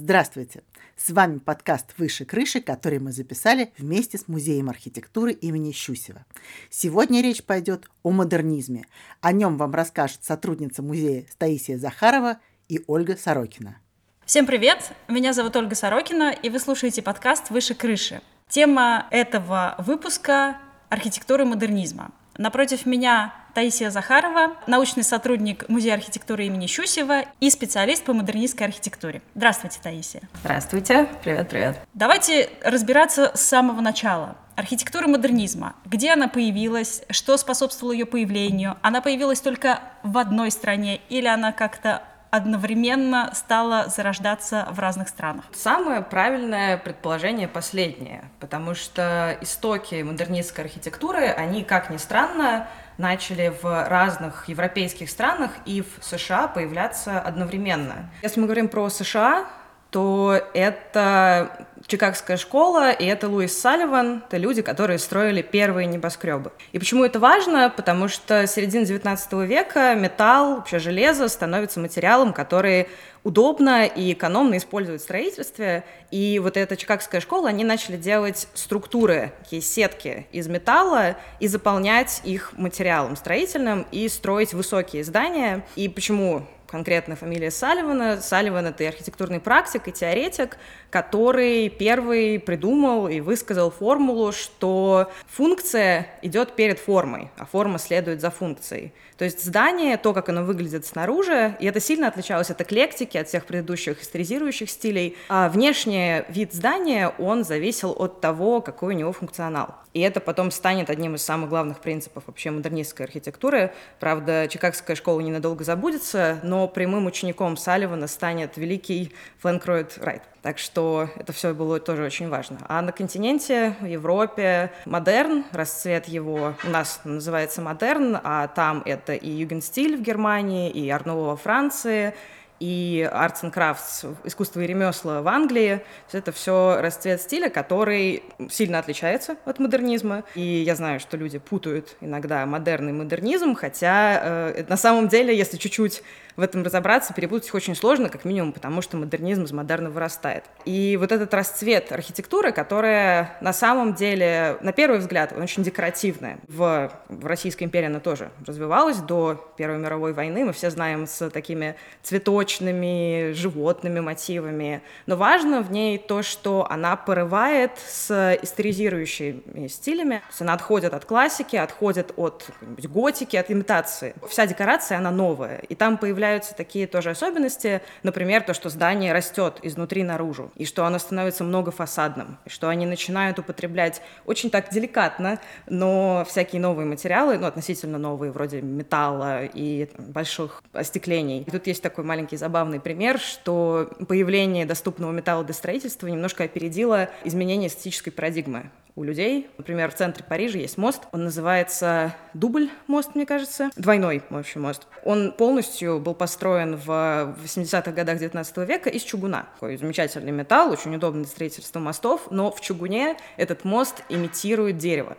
Здравствуйте! С вами подкаст «Выше крыши», который мы записали вместе с Музеем архитектуры имени Щусева. Сегодня речь пойдет о модернизме. О нем вам расскажет сотрудница музея Таисия Захарова и Ольга Сорокина. Всем привет! Меня зовут Ольга Сорокина, и вы слушаете подкаст «Выше крыши». Тема этого выпуска – архитектура модернизма. Напротив меня Таисия Захарова, научный сотрудник Музея архитектуры имени Щусева и специалист по модернистской архитектуре. Здравствуйте, Таисия. Здравствуйте. Привет, привет. Давайте разбираться с самого начала. Архитектура модернизма. Где она появилась? Что способствовало ее появлению? Она появилась только в одной стране или она как-то одновременно стала зарождаться в разных странах? Самое правильное предположение последнее, потому что истоки модернистской архитектуры, они, как ни странно, начали в разных европейских странах и в США появляться одновременно. Если мы говорим про США, то это Чикагская школа, и это Луис Салливан, это люди, которые строили первые небоскребы. И почему это важно? Потому что с середины 19 века металл, вообще железо становится материалом, который удобно и экономно использовать в строительстве. И вот эта Чикагская школа, они начали делать структуры, такие сетки из металла и заполнять их материалом строительным и строить высокие здания. И почему конкретно фамилия Салливана. Салливан — это архитектурный практик, и теоретик, который первый придумал и высказал формулу, что функция идет перед формой, а форма следует за функцией. То есть здание, то, как оно выглядит снаружи, и это сильно отличалось от эклектики, от всех предыдущих историзирующих стилей, а внешний вид здания, он зависел от того, какой у него функционал. И это потом станет одним из самых главных принципов вообще модернистской архитектуры. Правда, Чикагская школа ненадолго забудется, но прямым учеником Салливана станет великий Фрэнк Ллойд Райт. Так что это все было тоже очень важно. А на континенте, в Европе, модерн, расцвет его у нас называется модерн, а там это и югендстиль в Германии, и ар-нуво во Франции, и Arts and Crafts, искусство и ремесла в Англии. Это все расцвет стиля, который сильно отличается от модернизма. И я знаю, что люди путают иногда модерн и модернизм, хотя э, на самом деле, если чуть-чуть в этом разобраться, перепутать их очень сложно, как минимум, потому что модернизм из модерна вырастает. И вот этот расцвет архитектуры, которая на самом деле, на первый взгляд, очень декоративная. В, в Российской империи она тоже развивалась до Первой мировой войны. Мы все знаем с такими цветочными, животными мотивами. Но важно в ней то, что она порывает с историзирующими стилями. То есть она отходит от классики, отходит от готики, от имитации. Вся декорация, она новая. И там появляется появляются такие тоже особенности, например, то, что здание растет изнутри наружу, и что оно становится многофасадным, и что они начинают употреблять очень так деликатно, но всякие новые материалы, ну, относительно новые, вроде металла и больших остеклений. И тут есть такой маленький забавный пример, что появление доступного металла для строительства немножко опередило изменение эстетической парадигмы у людей. Например, в центре Парижа есть мост, он называется Дубль мост, мне кажется, двойной, в общем, мост. Он полностью был построен в 80-х годах 19 века из чугуна. Такой замечательный металл, очень удобный для строительства мостов, но в чугуне этот мост имитирует дерево.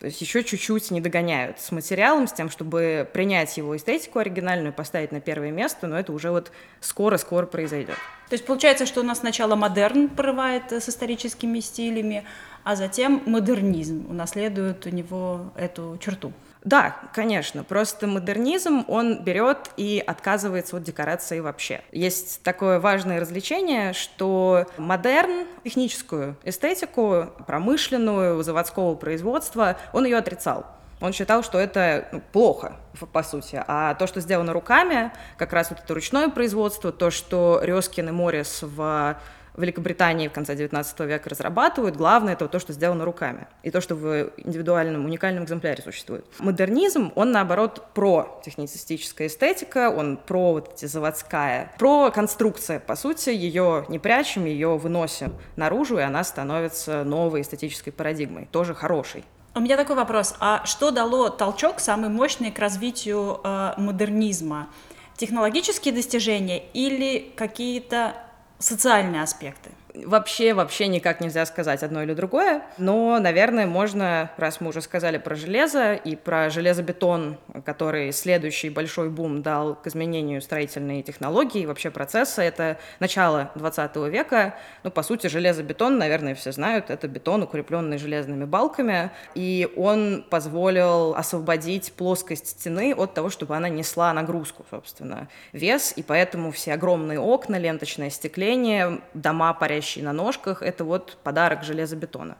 То есть еще чуть-чуть не догоняют с материалом, с тем, чтобы принять его эстетику оригинальную, поставить на первое место, но это уже вот скоро-скоро произойдет. То есть получается, что у нас сначала модерн порывает с историческими стилями, а затем модернизм унаследует у него эту черту. Да, конечно. Просто модернизм, он берет и отказывается от декорации вообще. Есть такое важное развлечение, что модерн, техническую эстетику, промышленную, заводского производства, он ее отрицал. Он считал, что это ну, плохо, по сути. А то, что сделано руками, как раз вот это ручное производство, то, что Рёскин и Моррис в Великобритании в конце 19 века разрабатывают, главное это то, что сделано руками, и то, что в индивидуальном, уникальном экземпляре существует. Модернизм, он наоборот про техницистическая эстетика, он про вот эти заводская, про конструкция, по сути, ее не прячем, ее выносим наружу, и она становится новой эстетической парадигмой, тоже хорошей. У меня такой вопрос. А что дало толчок самый мощный к развитию э, модернизма? Технологические достижения или какие-то социальные аспекты? Вообще-вообще никак нельзя сказать одно или другое, но, наверное, можно, раз мы уже сказали про железо и про железобетон, который следующий большой бум дал к изменению строительной технологии и вообще процесса, это начало 20 века. Ну, по сути, железобетон, наверное, все знают, это бетон, укрепленный железными балками, и он позволил освободить плоскость стены от того, чтобы она несла нагрузку, собственно, вес, и поэтому все огромные окна, ленточное остекление, дома, парящие на ножках, это вот подарок железобетона.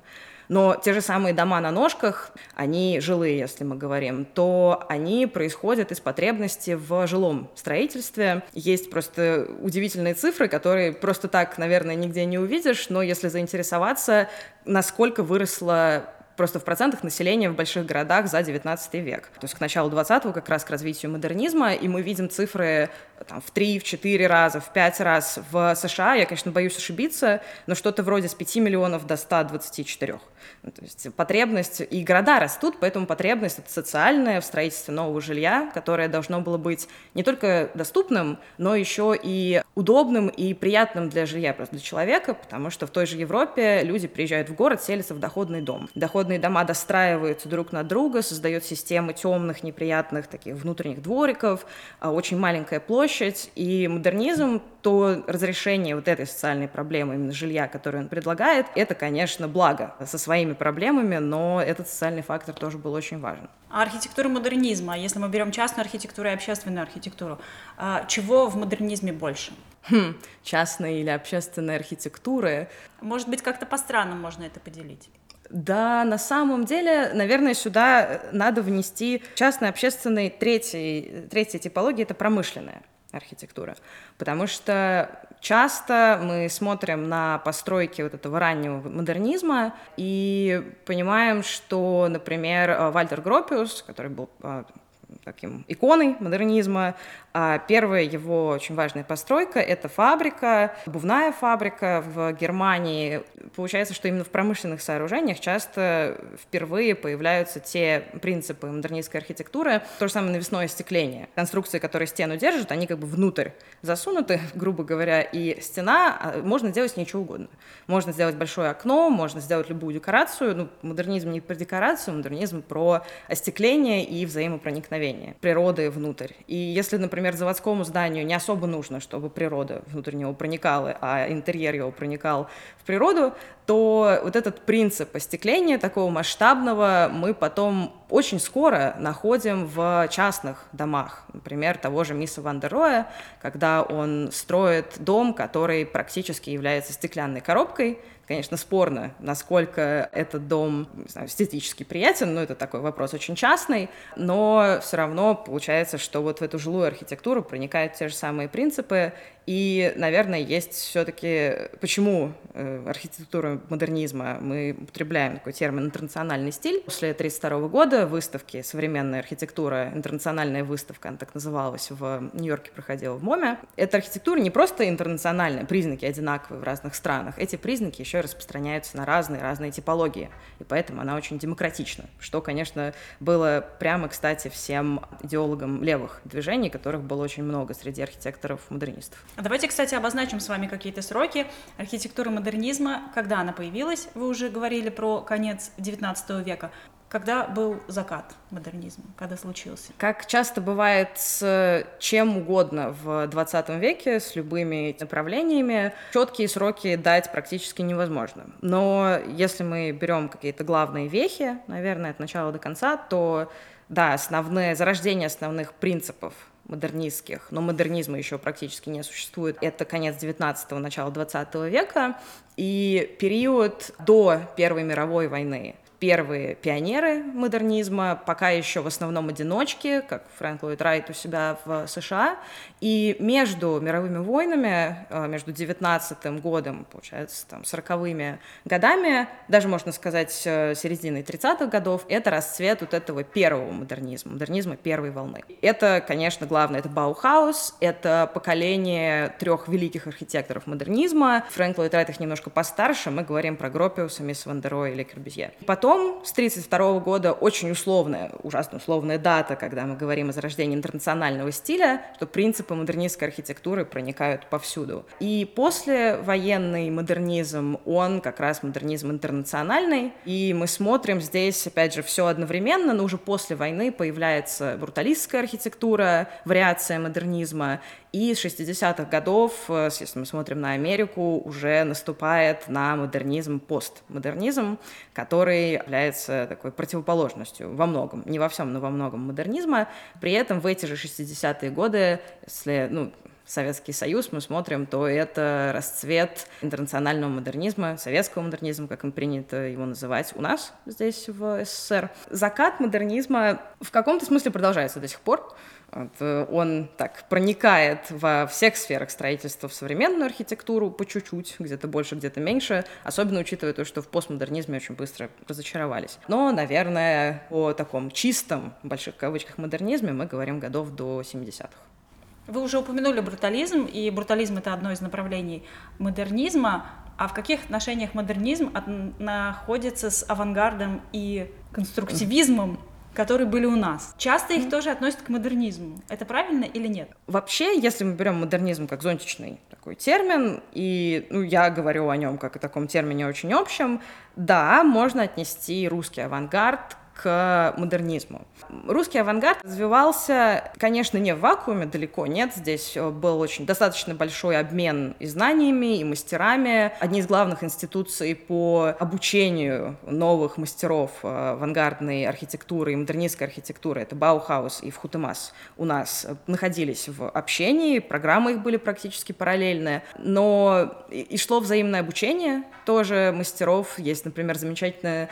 Но те же самые дома на ножках, они жилые, если мы говорим, то они происходят из потребности в жилом строительстве. Есть просто удивительные цифры, которые просто так, наверное, нигде не увидишь, но если заинтересоваться, насколько выросла просто в процентах населения в больших городах за 19 век. То есть к началу 20-го как раз к развитию модернизма, и мы видим цифры там, в 3, в 4 раза, в 5 раз в США. Я, конечно, боюсь ошибиться, но что-то вроде с 5 миллионов до 124. Ну, то есть потребность, и города растут, поэтому потребность это социальная в строительстве нового жилья, которое должно было быть не только доступным, но еще и удобным и приятным для жилья, просто для человека, потому что в той же Европе люди приезжают в город, селятся в доходный дом. Доходные дома достраиваются друг на друга, создают системы темных, неприятных таких внутренних двориков, а, очень маленькая площадь, и модернизм то разрешение вот этой социальной проблемы, именно жилья, которое он предлагает, это, конечно, благо со своими проблемами, но этот социальный фактор тоже был очень важен. А архитектура модернизма, если мы берем частную архитектуру и общественную архитектуру, а чего в модернизме больше? Хм, частной или общественной архитектуры. Может быть, как-то по странам можно это поделить? Да, на самом деле, наверное, сюда надо внести частной, общественной третьей, третьей типологии — это промышленная архитектура. Потому что часто мы смотрим на постройки вот этого раннего модернизма и понимаем, что, например, Вальтер Гропиус, который был а, таким иконой модернизма, первая его очень важная постройка — это фабрика, обувная фабрика в Германии. Получается, что именно в промышленных сооружениях часто впервые появляются те принципы модернистской архитектуры. То же самое навесное остекление. Конструкции, которые стену держат, они как бы внутрь засунуты, грубо говоря, и стена, а, можно ней что угодно. Можно сделать большое окно, можно сделать любую декорацию. Ну, модернизм не про декорацию, модернизм про остекление и взаимопроникновение природы внутрь. И если, например, например, заводскому зданию не особо нужно, чтобы природа внутрь него проникала, а интерьер его проникал в природу, то вот этот принцип остекления такого масштабного мы потом очень скоро находим в частных домах. Например, того же Мисса Ван дер Роя, когда он строит дом, который практически является стеклянной коробкой, Конечно, спорно, насколько этот дом не знаю, эстетически приятен, но это такой вопрос очень частный, но все равно получается, что вот в эту жилую архитектуру проникают те же самые принципы, и, наверное, есть все-таки, почему э, архитектура модернизма мы употребляем такой термин интернациональный стиль. После 1932 года выставки «Современная архитектура», интернациональная выставка, она так называлась, в Нью-Йорке проходила в МОМе. Эта архитектура не просто интернациональная, признаки одинаковые в разных странах, эти признаки еще распространяются на разные-разные типологии, и поэтому она очень демократична, что, конечно, было прямо, кстати, всем идеологам левых движений, которых было очень много среди архитекторов-модернистов. Давайте, кстати, обозначим с вами какие-то сроки. Архитектура модернизма, когда она появилась, вы уже говорили про конец XIX века. Когда был закат модернизма? Когда случился? Как часто бывает с чем угодно в 20 веке, с любыми направлениями, четкие сроки дать практически невозможно. Но если мы берем какие-то главные вехи, наверное, от начала до конца, то да, основные, зарождение основных принципов модернистских, но модернизма еще практически не существует. Это конец 19-го, начало 20 века и период до Первой мировой войны первые пионеры модернизма, пока еще в основном одиночки, как Фрэнк Ллойд Райт у себя в США. И между мировыми войнами, э, между 19 годом, получается, там, 40-ми годами, даже, можно сказать, э, серединой 30-х годов, это расцвет вот этого первого модернизма, модернизма первой волны. Это, конечно, главное, это Баухаус, это поколение трех великих архитекторов модернизма. Фрэнк Ллойд Райт их немножко постарше, мы говорим про Гропиуса, Мисс Вандеро или Корбюзье. Потом потом, с 1932 года, очень условная, ужасно условная дата, когда мы говорим о зарождении интернационального стиля, что принципы модернистской архитектуры проникают повсюду. И после военный модернизм, он как раз модернизм интернациональный, и мы смотрим здесь, опять же, все одновременно, но уже после войны появляется бруталистская архитектура, вариация модернизма, и с 60-х годов, э, если мы смотрим на Америку, уже наступает на модернизм постмодернизм, который является такой противоположностью во многом, не во всем, но во многом модернизма. При этом в эти же 60-е годы, если ну, Советский Союз мы смотрим, то это расцвет интернационального модернизма, советского модернизма, как им принято его называть у нас здесь в СССР. Закат модернизма в каком-то смысле продолжается до сих пор. Э, он так проникает во всех сферах строительства в современную архитектуру по чуть-чуть, где-то больше, где-то меньше, особенно учитывая то, что в постмодернизме очень быстро разочаровались. Но, наверное, о таком чистом, в больших кавычках, модернизме мы говорим годов до 70-х. Вы уже упомянули брутализм, и брутализм — это одно из направлений модернизма. А в каких отношениях модернизм находится с авангардом и конструктивизмом которые были у нас. Часто их тоже относят к модернизму. Это правильно или нет? Вообще, если мы берем модернизм как зонтичный такой термин, и ну, я говорю о нем как о таком термине очень общем, да, можно отнести русский авангард к модернизму. Русский авангард развивался, конечно, не в вакууме, далеко нет. Здесь э, был очень достаточно большой обмен и знаниями, и мастерами. Одни из главных институций по обучению новых мастеров э, авангардной архитектуры и модернистской архитектуры, это Баухаус и Вхутемас, у нас находились в общении, программы их были практически параллельные, но и шло взаимное обучение тоже мастеров. Есть, например, замечательная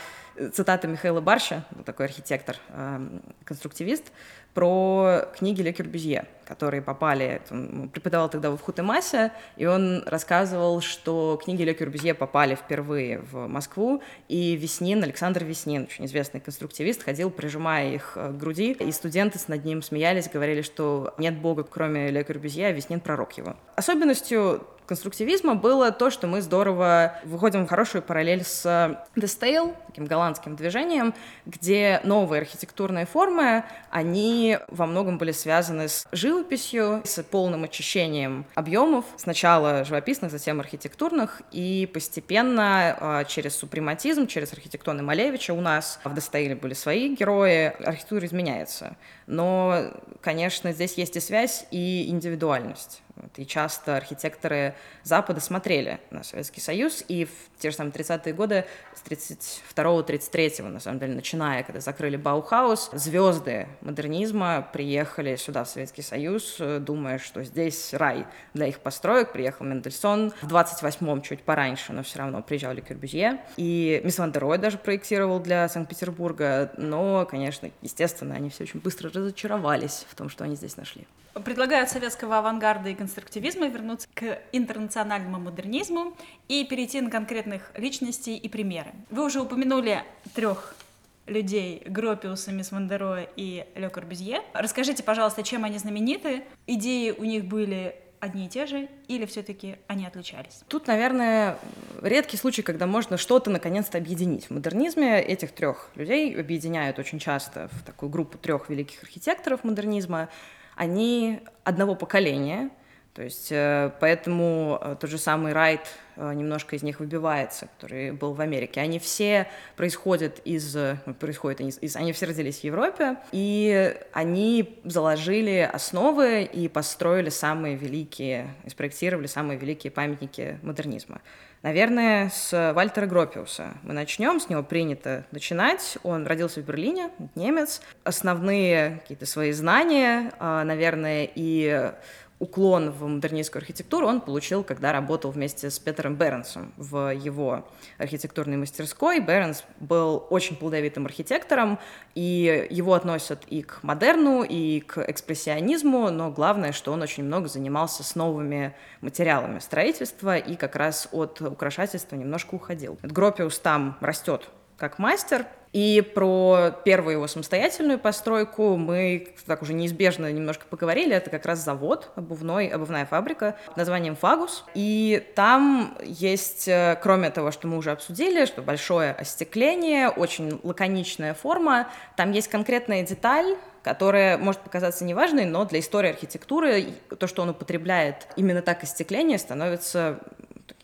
цитата Михаила Барща, такой архитектор, эм, конструктивист, про книги Ле Кюрбюзье, которые попали, он преподавал тогда в Хутемасе, и он рассказывал, что книги Ле Кюрбюзье попали впервые в Москву, и Веснин, Александр Веснин, очень известный конструктивист, ходил, прижимая их э, к груди, и студенты над ним смеялись, говорили, что нет бога, кроме Ле Кюрбюзье, а Веснин пророк его. Особенностью конструктивизма было то, что мы здорово выходим в хорошую параллель с The Stale, таким голландским движением, где новые архитектурные формы, они во многом были связаны с живописью, с полным очищением объемов, сначала живописных, затем архитектурных, и постепенно а, через супрематизм, через архитектурный Малевича у нас в Дестейле были свои герои, архитектура изменяется. Но, конечно, здесь есть и связь, и индивидуальность. И часто архитекторы Запада смотрели на Советский Союз, и в те же самые 30-е годы, с 32-33, на самом деле, начиная, когда закрыли Баухаус, звезды модернизма приехали сюда, в Советский Союз, думая, что здесь рай для их построек. Приехал Мендельсон в 28-м, чуть пораньше, но все равно приезжал Ле Корбюзье. И Мисс Ван даже проектировал для Санкт-Петербурга, но, конечно, естественно, они все очень быстро разочаровались в том, что они здесь нашли. Предлагаю от советского авангарда и конструктивизма вернуться к интернациональному модернизму и перейти на конкретных личностей и примеры. Вы уже упомянули трех людей Гропиуса, Мисс Вандероя и Ле Корбюзье. Расскажите, пожалуйста, чем они знамениты? Идеи у них были одни и те же, или все-таки они отличались? Тут, наверное, редкий случай, когда можно что-то наконец-то объединить. В модернизме этих трех людей объединяют очень часто в такую группу трех великих архитекторов модернизма они одного поколения, то есть э, поэтому э, тот же самый Райт э, немножко из них выбивается, который был в Америке. Они все происходят из, происходят из, из, они все родились в Европе, и они заложили основы и построили самые великие, спроектировали самые великие памятники модернизма. Наверное, с Вальтера Гропиуса мы начнем, с него принято начинать. Он родился в Берлине, немец. Основные какие-то свои знания, а, наверное, и уклон в модернистскую архитектуру он получил, когда работал вместе с Петером Бернсом в его архитектурной мастерской. Бернс был очень плодовитым архитектором, и его относят и к модерну, и к экспрессионизму, но главное, что он очень много занимался с новыми материалами строительства и как раз от украшательства немножко уходил. Гропиус там растет как мастер. И про первую его самостоятельную постройку мы так уже неизбежно немножко поговорили. Это как раз завод обувной, обувная фабрика под названием «Фагус». И там есть, э, кроме того, что мы уже обсудили, что большое остекление, очень лаконичная форма, там есть конкретная деталь, которая может показаться неважной, но для истории архитектуры то, что он употребляет именно так остекление, становится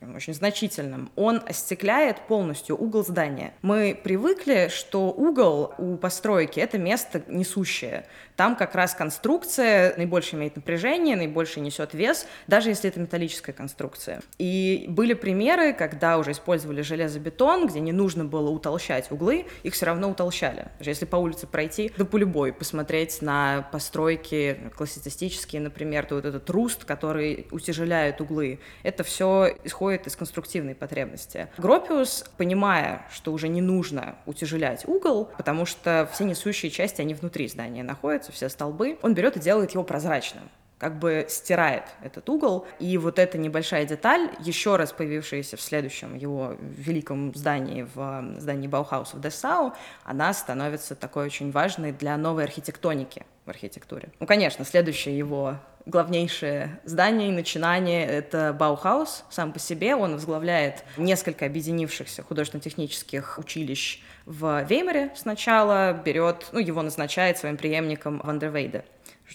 таким очень значительным, он остекляет полностью угол здания. Мы привыкли, что угол у постройки — это место несущее. Там как раз конструкция наибольше имеет напряжение, наибольше несет вес, даже если это металлическая конструкция. И были примеры, когда уже использовали железобетон, где не нужно было утолщать углы, их все равно утолщали. Даже если по улице пройти до полюбой, посмотреть на постройки классицистические, например, то вот этот руст, который утяжеляет углы, это все исходит из конструктивной потребности. Гропиус, понимая, что уже не нужно утяжелять угол, потому что все несущие части, они внутри здания находятся, все столбы, он берет и делает его прозрачным как бы стирает этот угол. И вот эта небольшая деталь, еще раз появившаяся в следующем его великом здании, в здании Баухауса в Дессау, она становится такой очень важной для новой архитектоники в архитектуре. Ну, конечно, следующее его главнейшее здание и начинание — это Баухаус сам по себе. Он возглавляет несколько объединившихся художественно-технических училищ в Веймаре сначала, берет, ну, его назначает своим преемником Ван де Вельде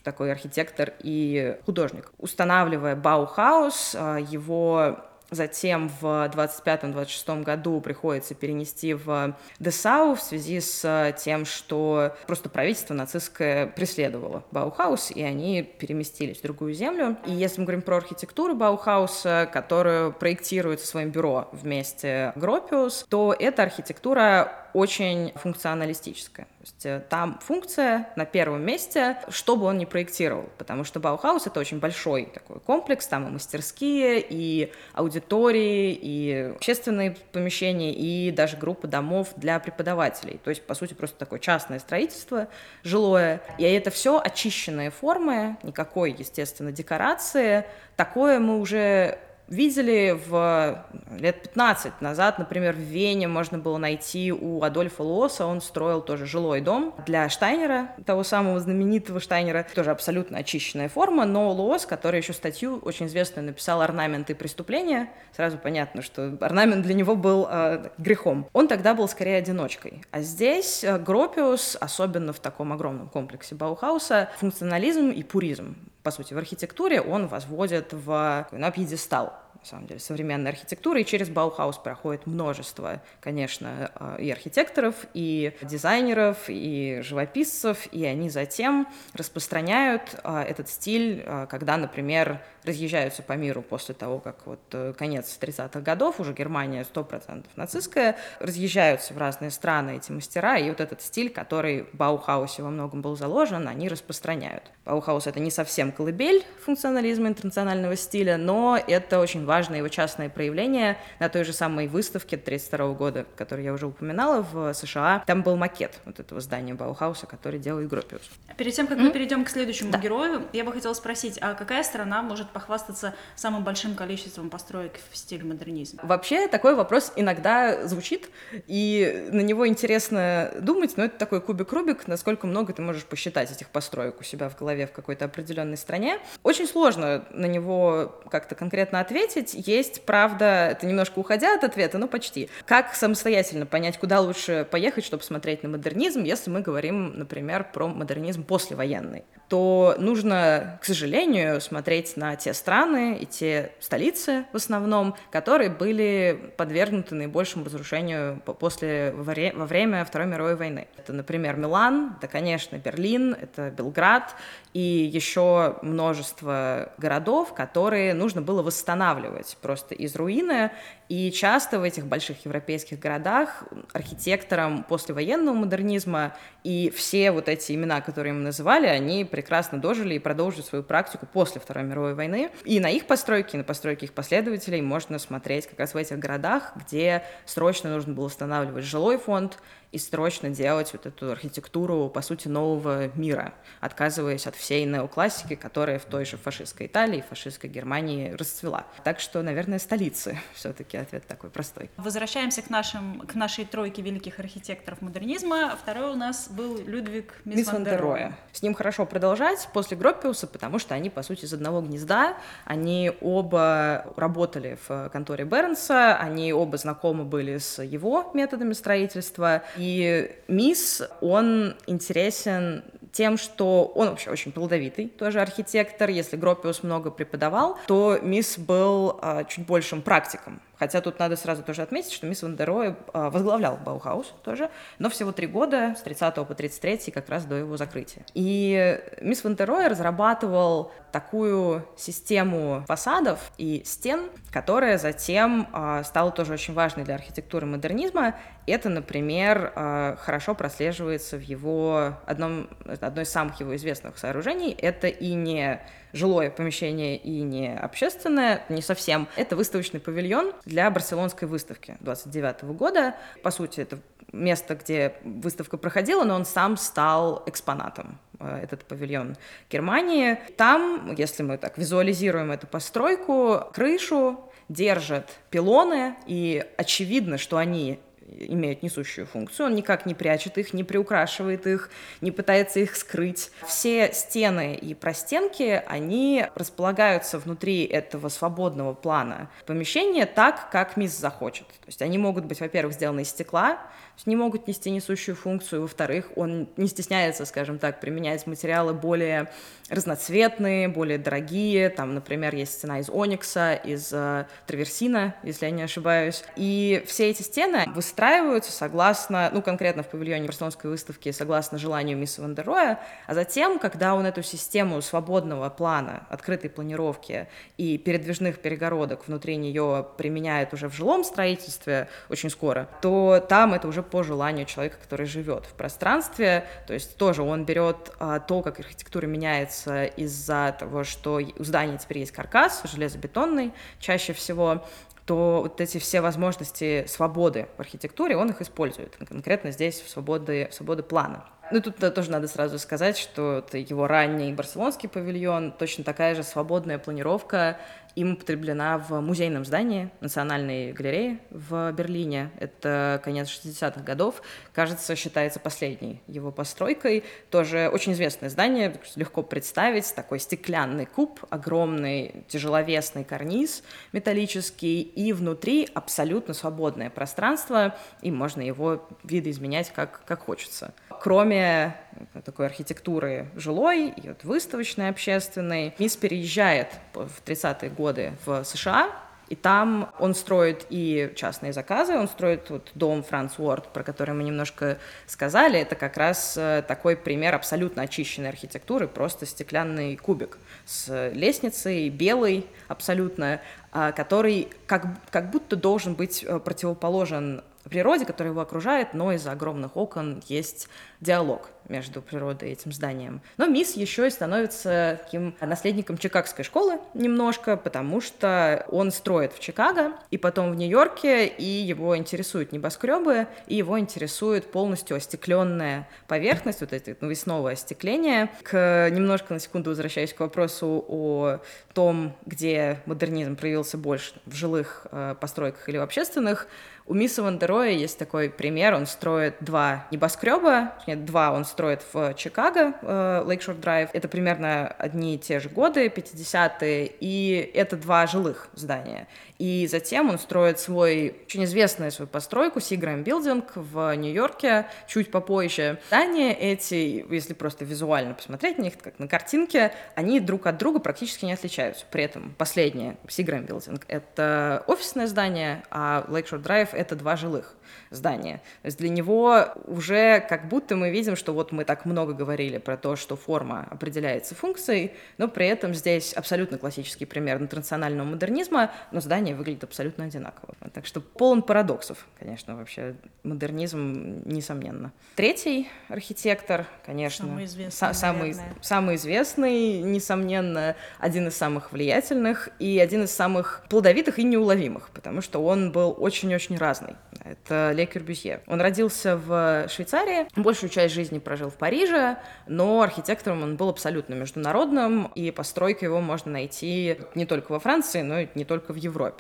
такой архитектор и художник. Устанавливая Баухаус, а, его Затем в 25-26 году приходится перенести в Дессау в связи с тем, что просто правительство нацистское преследовало Баухаус, и они переместились в другую землю. И если мы говорим про архитектуру Баухауса, которую проектируется своим бюро вместе Гропиус, то эта архитектура очень функционалистическая. То есть э, там функция на первом месте, что бы он ни проектировал, потому что Баухаус — это очень большой такой комплекс, там и мастерские, и аудитории, и общественные помещения, и даже группа домов для преподавателей. То есть, по сути, просто такое частное строительство жилое. И это все очищенные формы, никакой, естественно, декорации. Такое мы уже видели в лет 15 назад, например, в Вене можно было найти у Адольфа Лоса, он строил тоже жилой дом для Штайнера, того самого знаменитого Штайнера, тоже абсолютно очищенная форма, но Лоос, который еще статью очень известную написал «Орнаменты преступления», сразу понятно, что орнамент для него был э, грехом. Он тогда был скорее одиночкой. А здесь э, Гропиус, особенно в таком огромном комплексе Баухауса, функционализм и пуризм по сути, в архитектуре он возводит в, на пьедестал на самом деле, современной архитектуры, и через Баухаус проходит множество, конечно, э, и архитекторов, и дизайнеров, и живописцев, и они затем распространяют э, этот стиль, э, когда, например, разъезжаются по миру после того, как вот э, конец 30-х годов, уже Германия 100% нацистская, разъезжаются в разные страны эти мастера, и вот этот стиль, который в Баухаусе во многом был заложен, они распространяют. Баухаус — это не совсем колыбель функционализма интернационального стиля, но это очень важное его частное проявление на той же самой выставке 32 года, которую я уже упоминала в США. Там был макет вот этого здания Баухауса, который делает Гропиус. Перед тем, как mm-hmm. мы перейдем к следующему да. герою, я бы хотела спросить, а какая страна может похвастаться самым большим количеством построек в стиле модернизма? Вообще такой вопрос иногда звучит, и на него интересно думать, но это такой кубик-рубик, насколько много ты можешь посчитать этих построек у себя в голове в какой-то определенной стране. Очень сложно на него как-то конкретно ответить. Есть, правда, это немножко уходя от ответа, но почти. Как самостоятельно понять, куда лучше поехать, чтобы смотреть на модернизм, если мы говорим, например, про модернизм послевоенный? То нужно, к сожалению, смотреть на те страны и те столицы в основном, которые были подвергнуты наибольшему разрушению после, во время Второй мировой войны. Это, например, Милан, это, конечно, Берлин, это Белград и еще множество городов, которые нужно было восстанавливать просто из руины и часто в этих больших европейских городах архитекторам послевоенного модернизма и все вот эти имена, которые мы называли, они прекрасно дожили и продолжили свою практику после Второй мировой войны. И на их постройки, и на постройки их последователей можно смотреть как раз в этих городах, где срочно нужно было устанавливать жилой фонд, и срочно делать вот эту архитектуру, по сути, нового мира, отказываясь от всей неоклассики, которая в той же фашистской Италии, фашистской Германии расцвела. Так что, наверное, столицы все-таки ответ такой простой. Возвращаемся к, нашим, к нашей тройке великих архитекторов модернизма. Второй у нас был Людвиг Мисс, Ван дер Роя. С ним хорошо продолжать после Гроппиуса, потому что они, по сути, из одного гнезда. Они оба работали в конторе Бернса, они оба знакомы были с его методами строительства. И Мисс, он интересен тем, что он вообще очень плодовитый, тоже архитектор. Если Гропиус много преподавал, то Мис был а, чуть большим практиком. Хотя тут надо сразу тоже отметить, что Мис ван дер Роэ а, возглавлял Баухаус тоже, но всего три года, с 30 по 33, как раз до его закрытия. И Мис ван дер Роэ разрабатывал такую систему фасадов и стен, которая затем э, стала тоже очень важной для архитектуры модернизма. Это, например, э, хорошо прослеживается в его одном, одной из самых его известных сооружений. Это и не жилое помещение и не общественное, не совсем. Это выставочный павильон для барселонской выставки 29 года. По сути, это место, где выставка проходила, но он сам стал экспонатом, э, этот павильон Германии. Там, если мы так визуализируем эту постройку, крышу держат пилоны, и очевидно, что они имеют несущую функцию, он никак не прячет их, не приукрашивает их, не пытается их скрыть. Все стены и простенки, они располагаются внутри этого свободного плана помещения так, как мисс захочет. То есть они могут быть, во-первых, сделаны из стекла, не могут нести несущую функцию. Во-вторых, он не стесняется, скажем так, применять материалы более разноцветные, более дорогие. Там, например, есть стена из оникса, из э, траверсина, если я не ошибаюсь. И все эти стены выстраиваются согласно, ну, конкретно в павильоне Барселонской выставки, согласно желанию мисса Вандероя, а затем, когда он эту систему свободного плана, открытой планировки и передвижных перегородок внутри нее применяет уже в жилом строительстве очень скоро, то там это уже по желанию человека, который живет в пространстве. То есть тоже он берет а, то, как архитектура меняется из-за того, что у здания теперь есть каркас железобетонный чаще всего, то вот эти все возможности свободы в архитектуре, он их использует, конкретно здесь в свободы, в свободы плана. Ну, тут тоже надо сразу сказать, что это его ранний барселонский павильон, точно такая же свободная планировка им употреблена в музейном здании Национальной галереи в Берлине. Это конец 60-х годов. Кажется, считается последней его постройкой. Тоже очень известное здание, легко представить. Такой стеклянный куб, огромный тяжеловесный карниз металлический, и внутри абсолютно свободное пространство, и можно его видоизменять как, как хочется. Кроме такой архитектуры жилой и вот выставочной, общественной. Мисс переезжает в 30-е годы в США, и там он строит и частные заказы, он строит вот дом Франц Уорд, про который мы немножко сказали. Это как раз э, такой пример абсолютно очищенной архитектуры, просто стеклянный кубик с лестницей, белый абсолютно, а, который как, как будто должен быть э, противоположен природе, которая его окружает, но из-за огромных окон есть диалог между природой и этим зданием. Но Мисс еще и становится таким наследником Чикагской школы немножко, потому что он строит в Чикаго, и потом в Нью-Йорке, и его интересуют небоскребы, и его интересует полностью остекленная поверхность, вот это навесное остекление. К, немножко на секунду возвращаясь к вопросу о том, где модернизм проявился больше в жилых э, постройках или в общественных, у Мисса Вандероя есть такой пример, он строит два небоскреба, нет, два он строит в Чикаго, э, Lakeshore Drive, это примерно одни и те же годы, 50-е, и это два жилых здания. И затем он строит свой, очень известную свою постройку, Seagram Building в Нью-Йорке, чуть попозже. Здания эти, если просто визуально посмотреть на них, как на картинке, они друг от друга практически не отличаются. При этом последнее, Seagram Building, это офисное здание, а Lakeshore Drive — это два жилых здания. То есть для него уже как будто мы видим, что вот мы так много говорили про то, что форма определяется функцией, но при этом здесь абсолютно классический пример интернационального модернизма, но здание здания выглядят абсолютно одинаково. Так что полон парадоксов, конечно, вообще модернизм, несомненно. Третий архитектор, конечно, самый известный, самый, самый известный, несомненно, один из самых влиятельных и один из самых плодовитых и неуловимых, потому что он был очень-очень разный. Это Ле Корбюзье. Он родился в Швейцарии, большую часть жизни прожил в Париже, но архитектором он был абсолютно международным, и постройка его можно найти не только во Франции, но и не только в Европе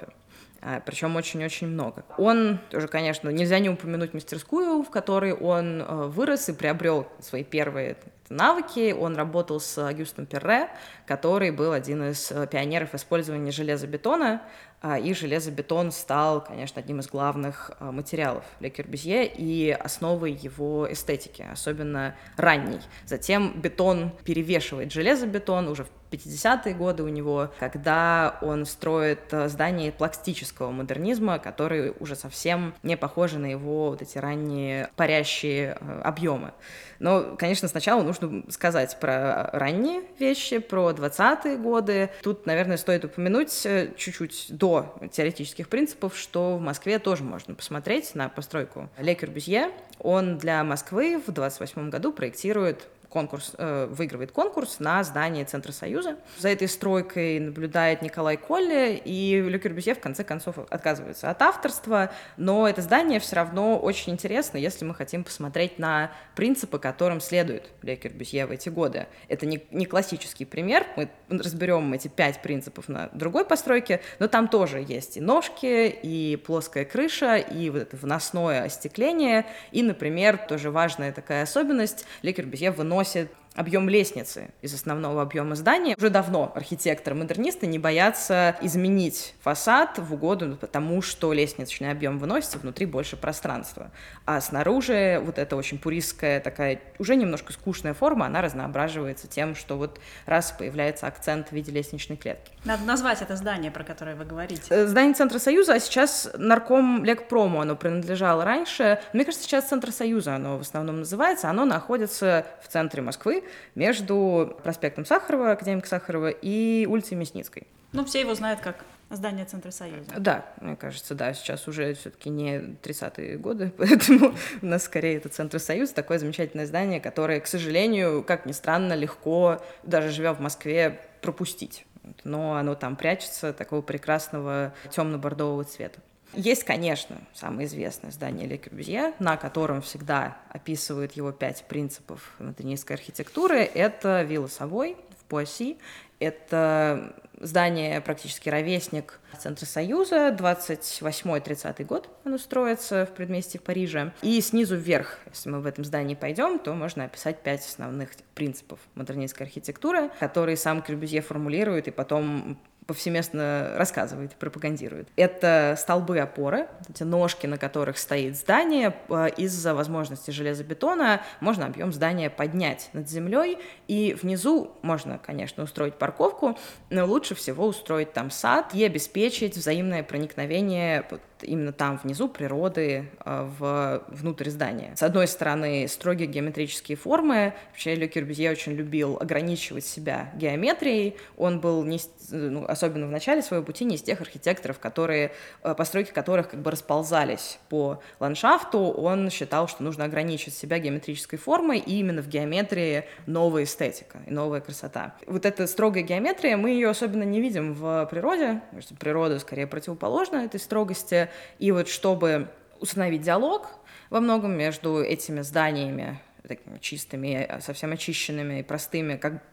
причем очень-очень много. Он тоже, конечно, нельзя не упомянуть мастерскую, в которой он э, вырос и приобрел свои первые навыки. Он работал с Агюстом Перре, который был один из э, пионеров использования железобетона, а, и железобетон стал, конечно, одним из главных а, материалов для Кюрбюзье и основой его эстетики, особенно ранней. Затем бетон перевешивает железобетон уже в 50-е годы у него, когда он строит а, здание пластического модернизма, который уже совсем не похожи на его вот эти ранние парящие объемы. Но, конечно, сначала нужно сказать про ранние вещи, про 20-е годы. Тут, наверное, стоит упомянуть э, чуть-чуть до теоретических принципов, что в Москве тоже можно посмотреть на постройку Ле Корбюзье. Он для Москвы в 28 году проектирует конкурс, э, выигрывает конкурс на здание Центра Союза. За этой стройкой наблюдает Николай Колли, и Ле Корбюзье в конце концов отказывается от авторства, но это здание все равно очень интересно, если мы хотим посмотреть на принципы, которым следует Ле Корбюзье в эти годы. Это не, не классический пример, мы разберем эти пять принципов на другой постройке, но там тоже есть и ножки, и плоская крыша, и вот это выносное остекление, и, например, тоже важная такая особенность, Ле Корбюзье выносит носит объем лестницы из основного объема здания. Уже давно архитекторы-модернисты не боятся изменить фасад в угоду тому, что лестничный объем выносится, внутри больше пространства. А снаружи вот эта очень пуристская такая уже немножко скучная форма, она разноображивается тем, что вот раз появляется акцент в виде лестничной клетки. Надо назвать это здание, про которое вы говорите. Э, здание Центра Союза, а сейчас нарком Лекпрому оно принадлежало раньше. Мне кажется, сейчас Центр Союза оно в основном называется. Оно находится в центре Москвы, между проспектом Сахарова, академика Сахарова, и улицей Мясницкой. Ну, все его знают как здание Центра Союза. Да, мне кажется, да, сейчас уже все-таки не 30-е годы, поэтому у нас скорее это Центр Союз, такое замечательное здание, которое, к сожалению, как ни странно, легко, даже живя в Москве, пропустить. Но оно там прячется такого прекрасного темно-бордового цвета. Есть, конечно, самое известное здание Ле Корбюзье, на котором всегда описывают его пять принципов модернистской архитектуры. Это вилла Совой в Пуасси. Это здание практически ровесник Центра Союза, 28-30 год оно строится в предместье Парижа. И снизу вверх, если мы в этом здании пойдем, то можно описать пять основных принципов модернистской архитектуры, которые сам Корбюзье формулирует и потом повсеместно рассказывает пропагандирует. Это столбы опоры, эти ножки, на которых стоит здание. Э, из-за возможности железобетона можно объем здания поднять над землей, и внизу можно, конечно, устроить парковку, но лучше всего устроить там сад и обеспечить взаимное проникновение именно там внизу природы э, в, внутрь здания. С одной стороны, строгие геометрические формы. Вообще Ле Корбюзье очень любил ограничивать себя геометрией. Он был, не, ну, особенно в начале своего пути, не из тех архитекторов, которые, э, постройки которых как бы расползались по ландшафту. Он считал, что нужно ограничить себя геометрической формой, и именно в геометрии новая эстетика и новая красота. Вот эта строгая геометрия, мы ее особенно не видим в природе, потому что природа скорее противоположна этой строгости, и вот чтобы установить диалог во многом между этими зданиями, такими чистыми, совсем очищенными и простыми, как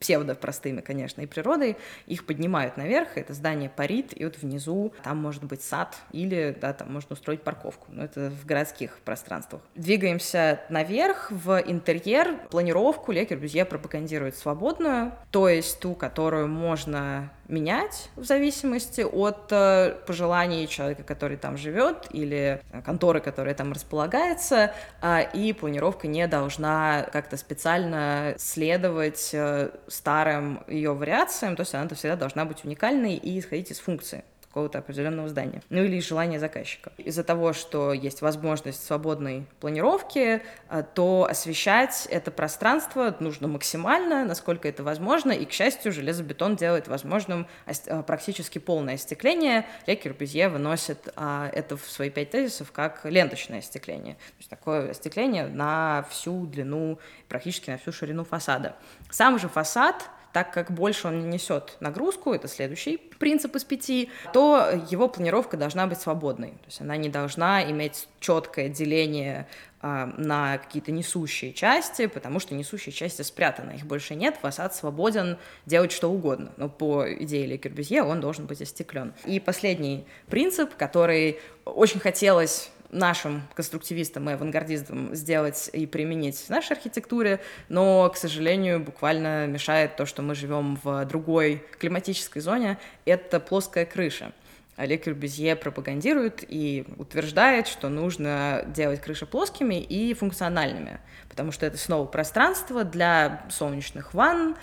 псевдо-простыми, конечно, и природой, их поднимают наверх, это здание парит, и вот внизу там может быть сад или, да, там можно устроить парковку, но это в городских пространствах. Двигаемся наверх, в интерьер, планировку. Ле Корбюзье пропагандирует свободную, то есть ту, которую можно менять в зависимости от э, пожеланий человека, который там живет, или конторы, которая там располагается, э, и планировка не должна как-то специально следовать э, старым ее вариациям, то есть она всегда должна быть уникальной и исходить из функции какого-то определенного здания, ну или из желания заказчика. Из-за того, что есть возможность свободной планировки, э, то освещать это пространство нужно максимально, насколько это возможно, и, к счастью, железобетон делает возможным э, практически полное остекление. Ле Корбюзье выносит а, это в свои пять тезисов как ленточное остекление. То есть такое остекление на всю длину, практически на всю ширину фасада. Сам же фасад так как больше он не несет нагрузку, это следующий принцип из пяти, то его планировка должна быть свободной. То есть она не должна иметь четкое деление а, на какие-то несущие части, потому что несущие части спрятаны, их больше нет, фасад свободен делать что угодно. Но по идее Ле Корбюзье он должен быть остеклен. И последний принцип, который очень хотелось нашим конструктивистам и авангардистам сделать и применить в нашей архитектуре, но, к сожалению, буквально мешает то, что мы живем в другой климатической зоне, это плоская крыша. Олег Корбюзье пропагандирует и утверждает, что нужно делать крыши плоскими и функциональными, потому что это снова пространство для солнечных ванн,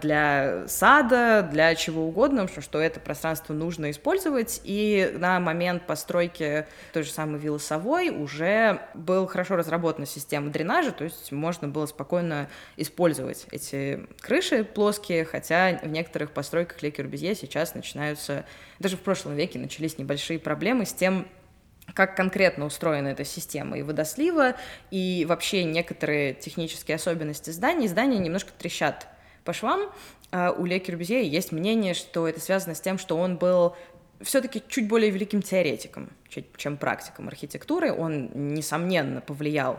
для сада, для чего угодно, потому что это пространство нужно использовать, и на момент постройки той же самой виллы Совой уже был хорошо разработана система дренажа, то есть можно было спокойно использовать эти крыши плоские, хотя в некоторых постройках Ле Корбюзье сейчас начинаются даже в прошлом веке начались небольшие проблемы с тем, как конкретно устроена эта система и водослива, и вообще некоторые технические особенности зданий. Здания немножко трещат по швам. А у Ле Корбюзье есть мнение, что это связано с тем, что он был все-таки чуть более великим теоретиком, чем практиком архитектуры. Он, несомненно, повлиял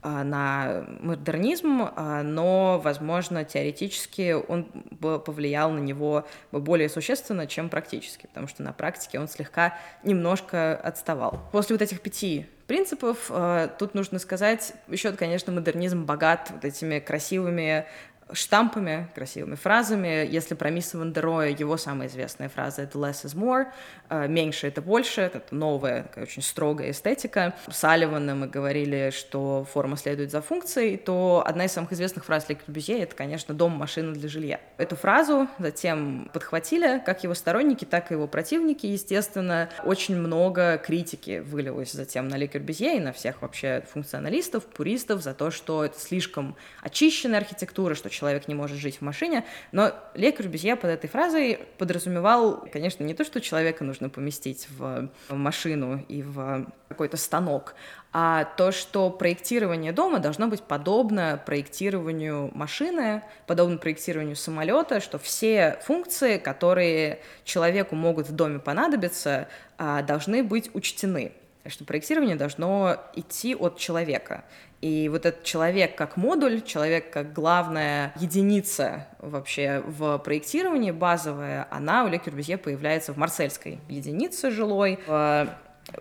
а, на модернизм, а, но, возможно, теоретически он повлиял на него более существенно, чем практически, потому что на практике он слегка немножко отставал. После вот этих пяти принципов а, тут нужно сказать, еще, конечно, модернизм богат вот этими красивыми штампами, красивыми фразами. Если про Мисса Вандероя, его самая известная фраза — это «less is more», э, «меньше — это больше», это новая, такая очень строгая эстетика. С Аливаном мы говорили, что форма следует за функцией, то одна из самых известных фраз Ле Корбюзье — это, конечно, «дом, машина для жилья». Эту фразу затем подхватили как его сторонники, так и его противники. Естественно, очень много критики вылилось затем на Ле Корбюзье и на всех вообще функционалистов, пуристов за то, что это слишком очищенная архитектура, что человек не может жить в машине, но Ле Корбюзье под этой фразой подразумевал, конечно, не то, что человека нужно поместить в машину и в какой-то станок, а то, что проектирование дома должно быть подобно проектированию машины, подобно проектированию самолета, что все функции, которые человеку могут в доме понадобиться, а, должны быть учтены что проектирование должно идти от человека. И вот этот человек как модуль, человек как главная единица вообще в проектировании базовая, она у Ле Корбюзье появляется в марсельской единице жилой. В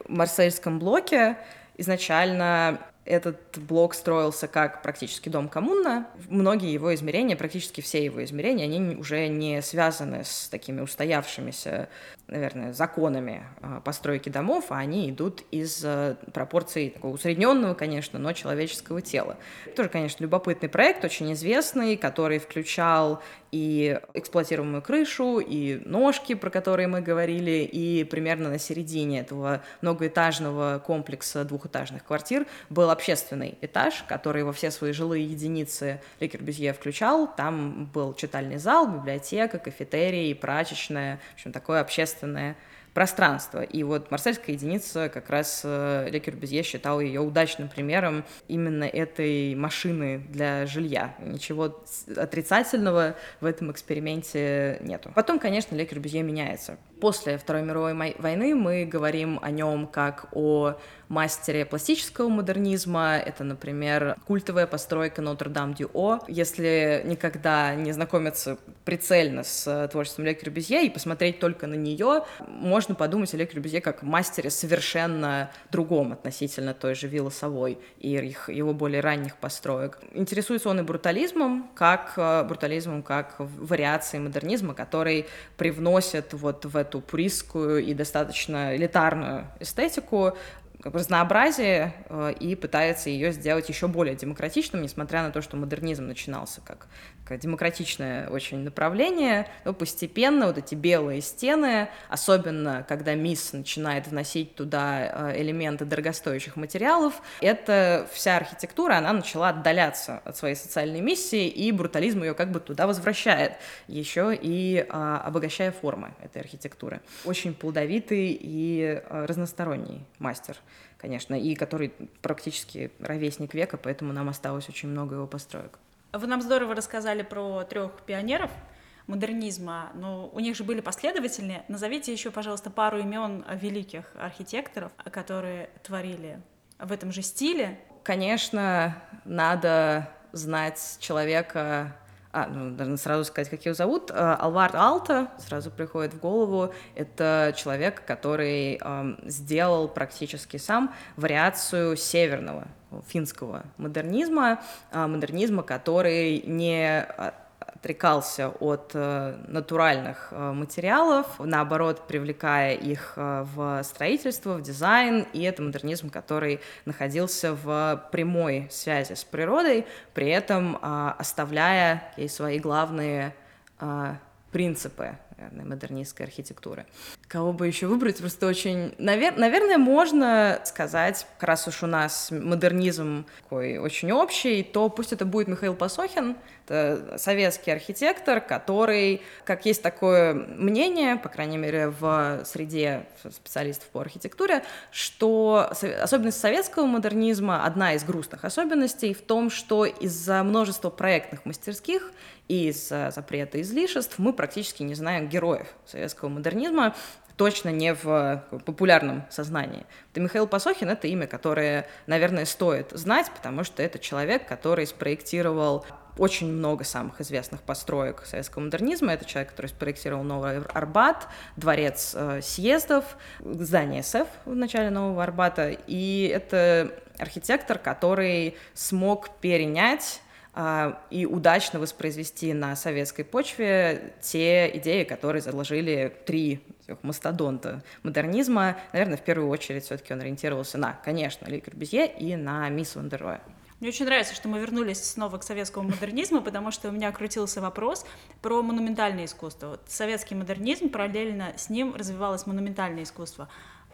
марсельском блоке изначально этот блок строился как практически дом коммуна. Многие его измерения, практически все его измерения, они уже не связаны с такими устоявшимися наверное, законами а, постройки домов, а они идут из э, пропорций такого усредненного, конечно, но человеческого тела. Тоже, конечно, любопытный проект, очень известный, который включал и эксплуатируемую крышу, и ножки, про которые мы говорили, и примерно на середине этого многоэтажного комплекса двухэтажных квартир был общественный этаж, который во все свои жилые единицы Ле Корбюзье включал. Там был читальный зал, библиотека, кафетерий, прачечная, в общем, такое общественное пространство. И вот марсельская единица как раз э, Ле Корбюзье считал ее удачным примером именно этой машины для жилья. Ничего отрицательного в этом эксперименте нету. Потом, конечно, Ле Корбюзье меняется. После Второй мировой войны мы говорим о нем как о мастере пластического модернизма. Это, например, культовая постройка Нотр-Дам-Дю-О. Если никогда не знакомиться прицельно с творчеством Ле Корбюзье и посмотреть только на нее, можно подумать о Ле Корбюзье как мастере совершенно другом относительно той же Виллы Совой и их, его более ранних построек. Интересуется он и брутализмом, как э, брутализмом, как вариацией модернизма, который привносит вот в эту пуристскую и достаточно элитарную эстетику разнообразие э, и пытается ее сделать еще более демократичным, несмотря на то, что модернизм начинался как демократичное очень направление, но постепенно вот эти белые стены, особенно когда МИС начинает вносить туда э, элементы дорогостоящих материалов, эта вся архитектура, она начала отдаляться от своей социальной миссии, и брутализм ее как бы туда возвращает, еще и а, обогащая формы этой архитектуры. Очень плодовитый и а, разносторонний мастер конечно, и который практически ровесник века, поэтому нам осталось очень много его построек. Вы нам здорово рассказали про трех пионеров модернизма, но у них же были последовательные. Назовите еще, пожалуйста, пару имен великих архитекторов, которые творили в этом же стиле. Конечно, надо знать человека а, ну, наверное, сразу сказать, как его зовут. Э, Алвар Алта сразу приходит в голову. Это человек, который э, сделал практически сам вариацию северного финского модернизма, э, модернизма, который не отрекался от э, натуральных э, материалов, наоборот, привлекая их э, в строительство, в дизайн, и это модернизм, который находился в прямой связи с природой, при этом оставляя свои главные принципы наверное, модернистской архитектуры. Кого бы еще выбрать? Просто очень... Навер... Наверное, можно сказать, раз уж у нас модернизм такой очень общий, то пусть это будет Михаил Пасохин, это советский архитектор, который, как есть такое мнение, по крайней мере, в среде специалистов по архитектуре, что особенность советского модернизма, одна из грустных особенностей в том, что из-за множества проектных мастерских и из-за запрета излишеств мы практически не знаем героев советского модернизма, точно не в популярном сознании. Это Михаил Пасохин — это имя, которое, наверное, стоит знать, потому что это человек, который спроектировал очень много самых известных построек советского модернизма. Это человек, который спроектировал Новый Арбат, дворец э, съездов, здание СЭФ в начале Нового Арбата. И это архитектор, который смог перенять и удачно воспроизвести на советской почве те идеи, которые заложили три мастодонта модернизма. Наверное, в первую очередь все-таки он ориентировался на, конечно, Ли Корбюзье и на мисс Вандерроя. Мне очень нравится, что мы вернулись снова к советскому модернизму, потому что у меня крутился вопрос про монументальное искусство. Вот советский модернизм, параллельно с ним развивалось монументальное искусство.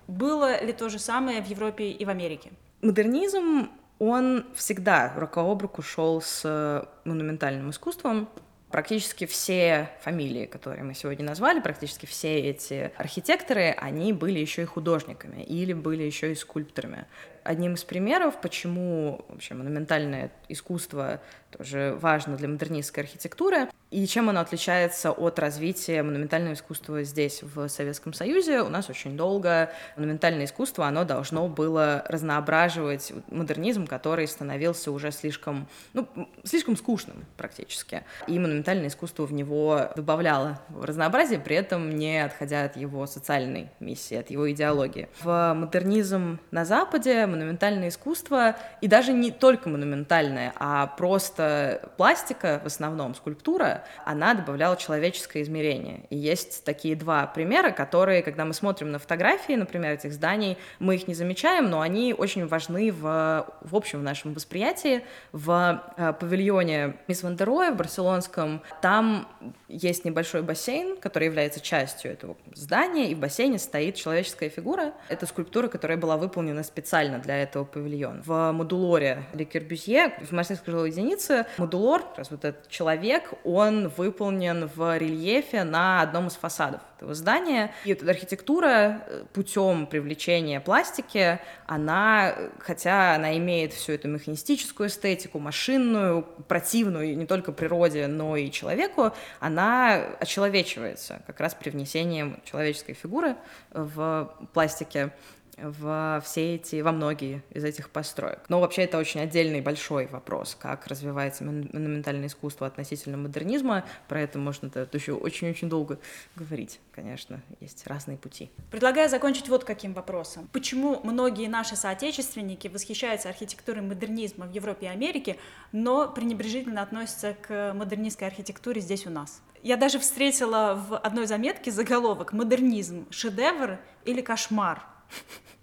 Было ли то же самое в Европе и в Америке? Модернизм он всегда рука об руку шел с э, монументальным искусством. Практически все фамилии, которые мы сегодня назвали, практически все эти архитекторы, они были еще и художниками или были еще и скульпторами. Одним из примеров, почему вообще монументальное искусство тоже важно для модернистской архитектуры, и чем оно отличается от развития монументального искусства здесь, в Советском Союзе? У нас очень долго монументальное искусство, оно должно было разноображивать модернизм, который становился уже слишком, ну, слишком скучным практически. И искусство в него добавляло разнообразие, при этом не отходя от его социальной миссии, от его идеологии. В модернизм на Западе монументальное искусство, и даже не только монументальное, а просто пластика в основном, скульптура, она добавляла человеческое измерение. И есть такие два примера, которые, когда мы смотрим на фотографии, например, этих зданий, мы их не замечаем, но они очень важны в, в общем в нашем восприятии. В э, павильоне Мисс Вандероя в барселонском, там есть небольшой бассейн, который является частью этого здания, и в бассейне стоит человеческая фигура. Это скульптура, которая была выполнена специально для этого павильона. В модулоре Ле Корбюзье, в мастерской жилой единице, модулор, как раз вот этот человек, он выполнен в рельефе на одном из фасадов этого здания. И эта архитектура э, путем привлечения пластики, она, хотя она имеет всю эту механистическую эстетику, машинную, противную не только природе, но и человеку, она очеловечивается как раз при внесении человеческой фигуры в пластике в все эти, во многие из этих построек. Но вообще это очень отдельный большой вопрос, как развивается монументальное искусство относительно модернизма. Про это можно это еще очень-очень долго говорить, конечно. Есть разные пути. Предлагаю закончить вот каким вопросом. Почему многие наши соотечественники восхищаются архитектурой модернизма в Европе и Америке, но пренебрежительно относятся к модернистской архитектуре здесь у нас? Я даже встретила в одной заметке заголовок «Модернизм. Шедевр или кошмар?»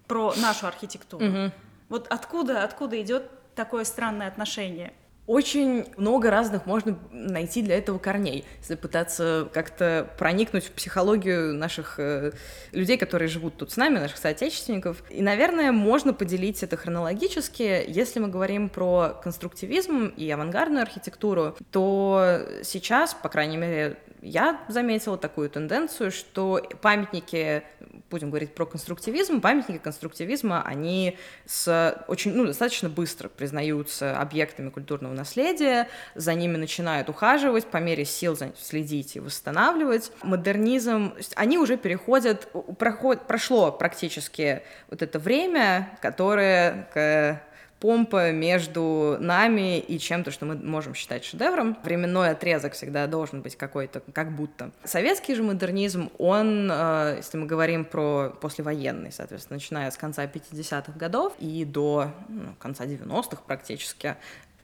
Про нашу архитектуру. Угу. Вот откуда, откуда идет такое странное отношение? Очень много разных можно найти для этого корней, если пытаться как-то проникнуть в психологию наших э, людей, которые живут тут с нами, наших соотечественников. И, наверное, можно поделить это хронологически. Если мы говорим про конструктивизм и авангардную архитектуру, то сейчас, по крайней мере, я заметила такую тенденцию, что памятники, будем говорить про конструктивизм, памятники конструктивизма, они с очень, ну, достаточно быстро признаются объектами культурного наследия, за ними начинают ухаживать, по мере сил следить и восстанавливать. Модернизм, они уже переходят, проход, прошло практически вот это время, которое к помпа между нами и чем-то, что мы можем считать шедевром. Временной отрезок всегда должен быть какой-то, как будто. Советский же модернизм, он, э, если мы говорим про послевоенный, соответственно, начиная с конца 50-х годов и до ну, конца 90-х практически,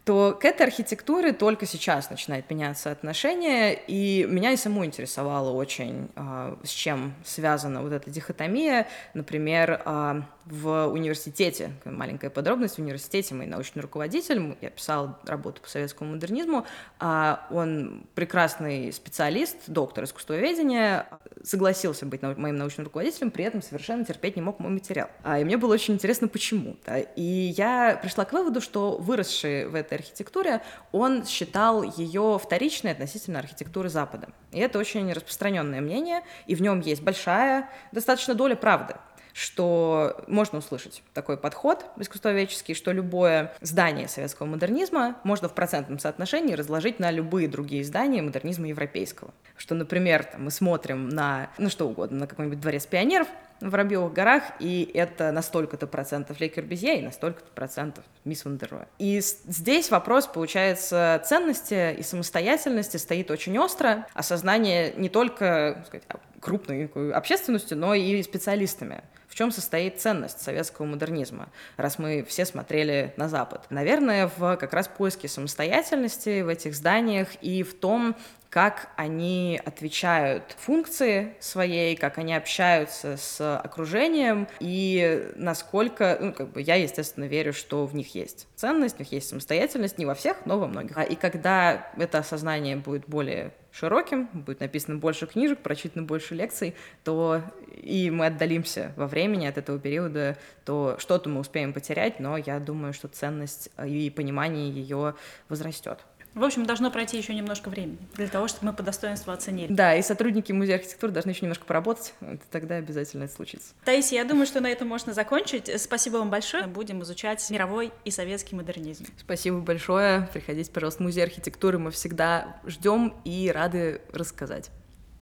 то к этой архитектуре только сейчас начинает меняться отношение, и меня и саму интересовало очень, э, с чем связана вот эта дихотомия. Например, э, в университете, маленькая подробность, в университете мой научный руководитель, я писал работу по советскому модернизму, а он прекрасный специалист, доктор искусствоведения, согласился быть моим научным руководителем, при этом совершенно терпеть не мог мой материал. А, и мне было очень интересно, почему. И я пришла к выводу, что выросший в этой архитектуре, он считал ее вторичной относительно архитектуры Запада. И это очень распространенное мнение, и в нем есть большая, достаточно доля правды что можно услышать такой подход искусствоведческий, что любое здание советского модернизма можно в процентном соотношении разложить на любые другие здания модернизма европейского. Что, например, там, мы смотрим на, ну что угодно, на какой-нибудь дворец пионеров в Воробьевых горах, и это на столько-то процентов Ле Корбюзье и на столько-то процентов Мисс Вандерроя. И здесь вопрос, получается, ценности и самостоятельности стоит очень остро, осознание не только сказать, крупной общественностью, но и специалистами. В чем состоит ценность советского модернизма, раз мы все смотрели на Запад? Наверное, в как раз поиске самостоятельности в этих зданиях и в том, как они отвечают функции своей, как они общаются с окружением и насколько, ну, как бы я, естественно, верю, что в них есть ценность, в них есть самостоятельность, не во всех, но во многих. И когда это осознание будет более широким, будет написано больше книжек, прочитано больше лекций, то и мы отдалимся во времени от этого периода, то что-то мы успеем потерять, но я думаю, что ценность и понимание ее возрастет. В общем, должно пройти еще немножко времени для того, чтобы мы по достоинству оценили. Да, и сотрудники Музея архитектуры должны еще немножко поработать, тогда обязательно это случится. Таисия, я думаю, что на этом можно закончить. Спасибо вам большое. Будем изучать мировой и советский модернизм. Спасибо большое. Приходите, пожалуйста, в Музей архитектуры. Мы всегда ждем и рады рассказать.